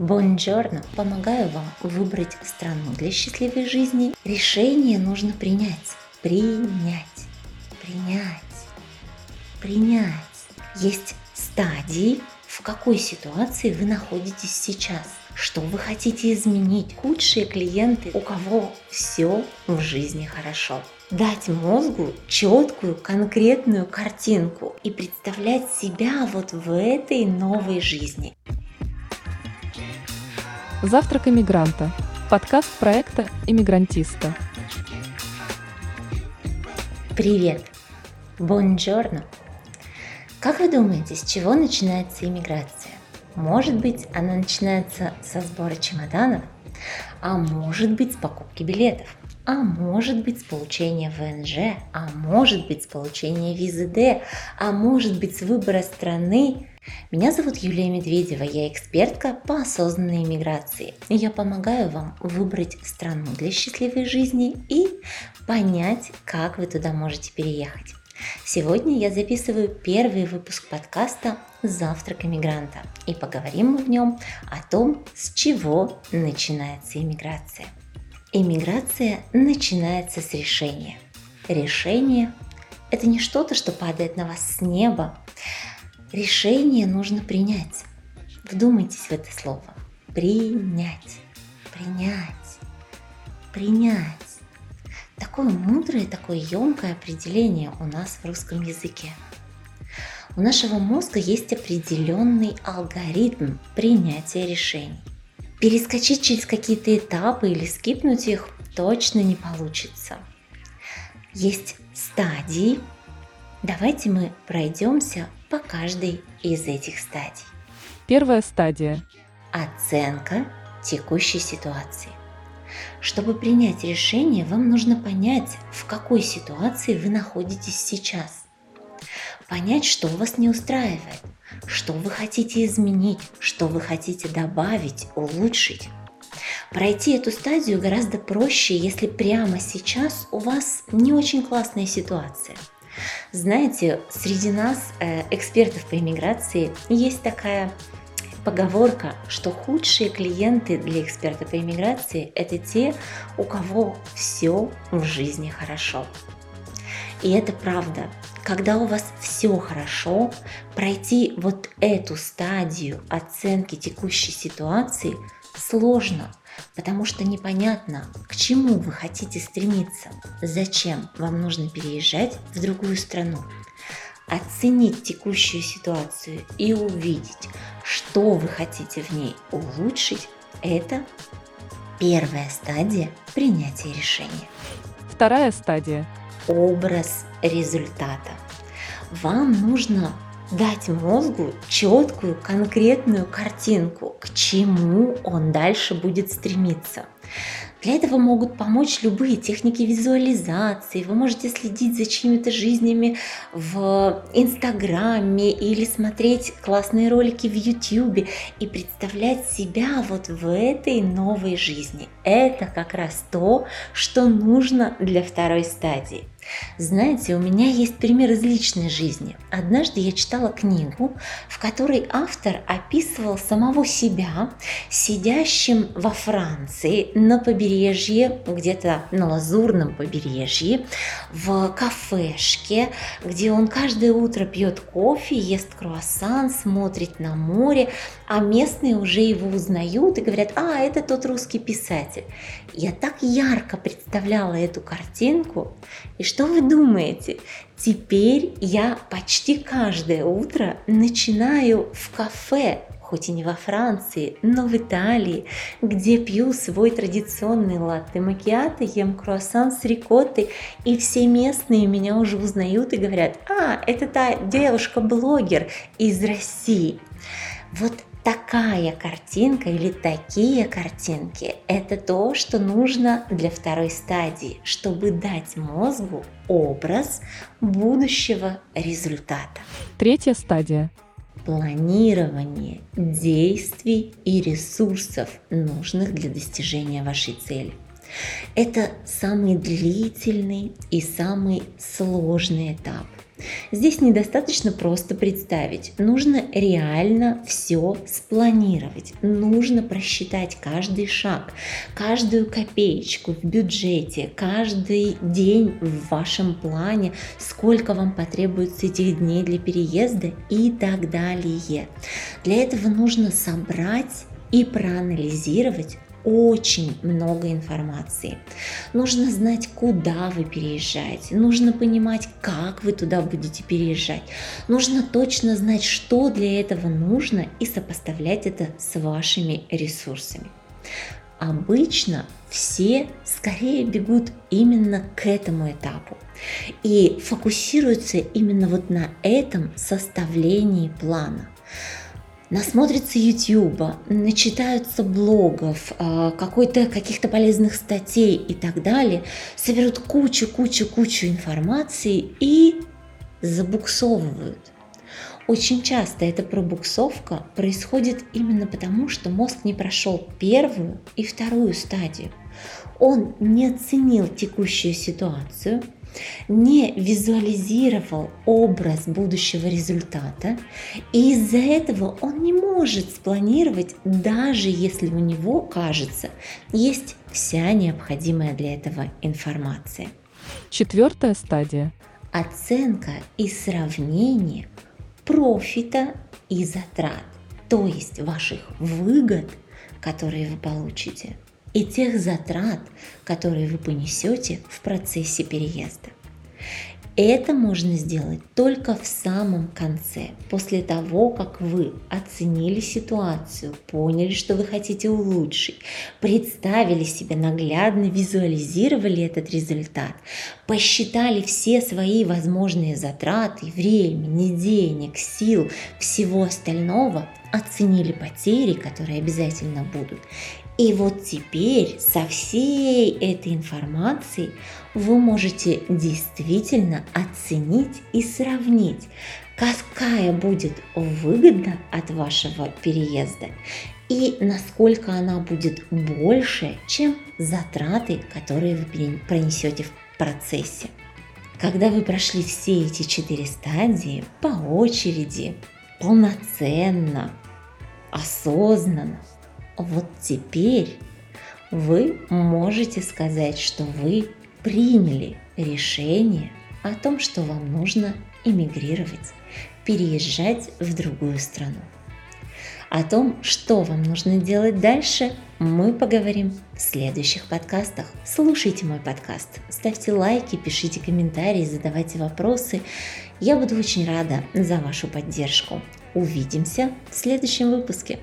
Бонджорно! Помогаю вам выбрать страну для счастливой жизни. Решение нужно принять. Принять. Принять. Принять. Есть стадии, в какой ситуации вы находитесь сейчас. Что вы хотите изменить? Худшие клиенты, у кого все в жизни хорошо. Дать мозгу четкую, конкретную картинку и представлять себя вот в этой новой жизни. Завтрак иммигранта. Подкаст проекта «Иммигрантиста». Привет! Бонджорно! Как вы думаете, с чего начинается иммиграция? Может быть, она начинается со сбора чемоданов, а может быть с покупки билетов, а может быть с получения ВНЖ, а может быть с получения визы Д, а может быть с выбора страны. Меня зовут Юлия Медведева, я экспертка по осознанной иммиграции. Я помогаю вам выбрать страну для счастливой жизни и понять, как вы туда можете переехать. Сегодня я записываю первый выпуск подкаста «Завтрак иммигранта» и поговорим мы в нем о том, с чего начинается иммиграция. Иммиграция начинается с решения. Решение – это не что-то, что падает на вас с неба. Решение нужно принять. Вдумайтесь в это слово. Принять. Принять. Принять. Такое мудрое, такое емкое определение у нас в русском языке. У нашего мозга есть определенный алгоритм принятия решений. Перескочить через какие-то этапы или скипнуть их точно не получится. Есть стадии. Давайте мы пройдемся по каждой из этих стадий. Первая стадия. Оценка текущей ситуации. Чтобы принять решение, вам нужно понять, в какой ситуации вы находитесь сейчас. Понять, что вас не устраивает, что вы хотите изменить, что вы хотите добавить, улучшить. Пройти эту стадию гораздо проще, если прямо сейчас у вас не очень классная ситуация. Знаете, среди нас, э, экспертов по иммиграции, есть такая поговорка, что худшие клиенты для эксперта по иммиграции – это те, у кого все в жизни хорошо. И это правда. Когда у вас все хорошо, пройти вот эту стадию оценки текущей ситуации сложно, потому что непонятно, к чему вы хотите стремиться, зачем вам нужно переезжать в другую страну. Оценить текущую ситуацию и увидеть, что вы хотите в ней улучшить, это первая стадия принятия решения. Вторая стадия. Образ результата. Вам нужно дать мозгу четкую, конкретную картинку, к чему он дальше будет стремиться. Для этого могут помочь любые техники визуализации. Вы можете следить за чьими-то жизнями в Инстаграме или смотреть классные ролики в Ютьюбе и представлять себя вот в этой новой жизни. Это как раз то, что нужно для второй стадии. Знаете, у меня есть пример из личной жизни. Однажды я читала книгу, в которой автор описывал самого себя, сидящим во Франции на побережье, где-то на лазурном побережье, в кафешке, где он каждое утро пьет кофе, ест круассан, смотрит на море, а местные уже его узнают и говорят, а, это тот русский писатель. Я так ярко представляла эту картинку, и что вы думаете? Теперь я почти каждое утро начинаю в кафе, хоть и не во Франции, но в Италии, где пью свой традиционный латте макиато, ем круассан с рикоттой, и все местные меня уже узнают и говорят, а, это та девушка-блогер из России. Вот такая картинка или такие картинки – это то, что нужно для второй стадии, чтобы дать мозгу образ будущего результата. Третья стадия. Планирование действий и ресурсов, нужных для достижения вашей цели. Это самый длительный и самый сложный этап. Здесь недостаточно просто представить, нужно реально все спланировать, нужно просчитать каждый шаг, каждую копеечку в бюджете, каждый день в вашем плане, сколько вам потребуется этих дней для переезда и так далее. Для этого нужно собрать и проанализировать очень много информации. Нужно знать, куда вы переезжаете, нужно понимать, как вы туда будете переезжать, нужно точно знать, что для этого нужно и сопоставлять это с вашими ресурсами. Обычно все скорее бегут именно к этому этапу и фокусируются именно вот на этом составлении плана насмотрятся YouTube, начитаются блогов, а, какой-то, каких-то полезных статей и так далее, соберут кучу-кучу-кучу информации и забуксовывают. Очень часто эта пробуксовка происходит именно потому, что мозг не прошел первую и вторую стадию. Он не оценил текущую ситуацию – не визуализировал образ будущего результата, и из-за этого он не может спланировать, даже если у него, кажется, есть вся необходимая для этого информация. Четвертая стадия. Оценка и сравнение профита и затрат, то есть ваших выгод, которые вы получите – и тех затрат, которые вы понесете в процессе переезда. Это можно сделать только в самом конце, после того, как вы оценили ситуацию, поняли, что вы хотите улучшить, представили себе наглядно, визуализировали этот результат, посчитали все свои возможные затраты, времени, денег, сил, всего остального, оценили потери, которые обязательно будут, и вот теперь со всей этой информацией вы можете действительно оценить и сравнить, какая будет выгода от вашего переезда и насколько она будет больше, чем затраты, которые вы пронесете в процессе. Когда вы прошли все эти четыре стадии по очереди, полноценно, осознанно, вот теперь вы можете сказать, что вы приняли решение о том, что вам нужно эмигрировать, переезжать в другую страну. О том, что вам нужно делать дальше, мы поговорим в следующих подкастах. Слушайте мой подкаст, ставьте лайки, пишите комментарии, задавайте вопросы. Я буду очень рада за вашу поддержку. Увидимся в следующем выпуске.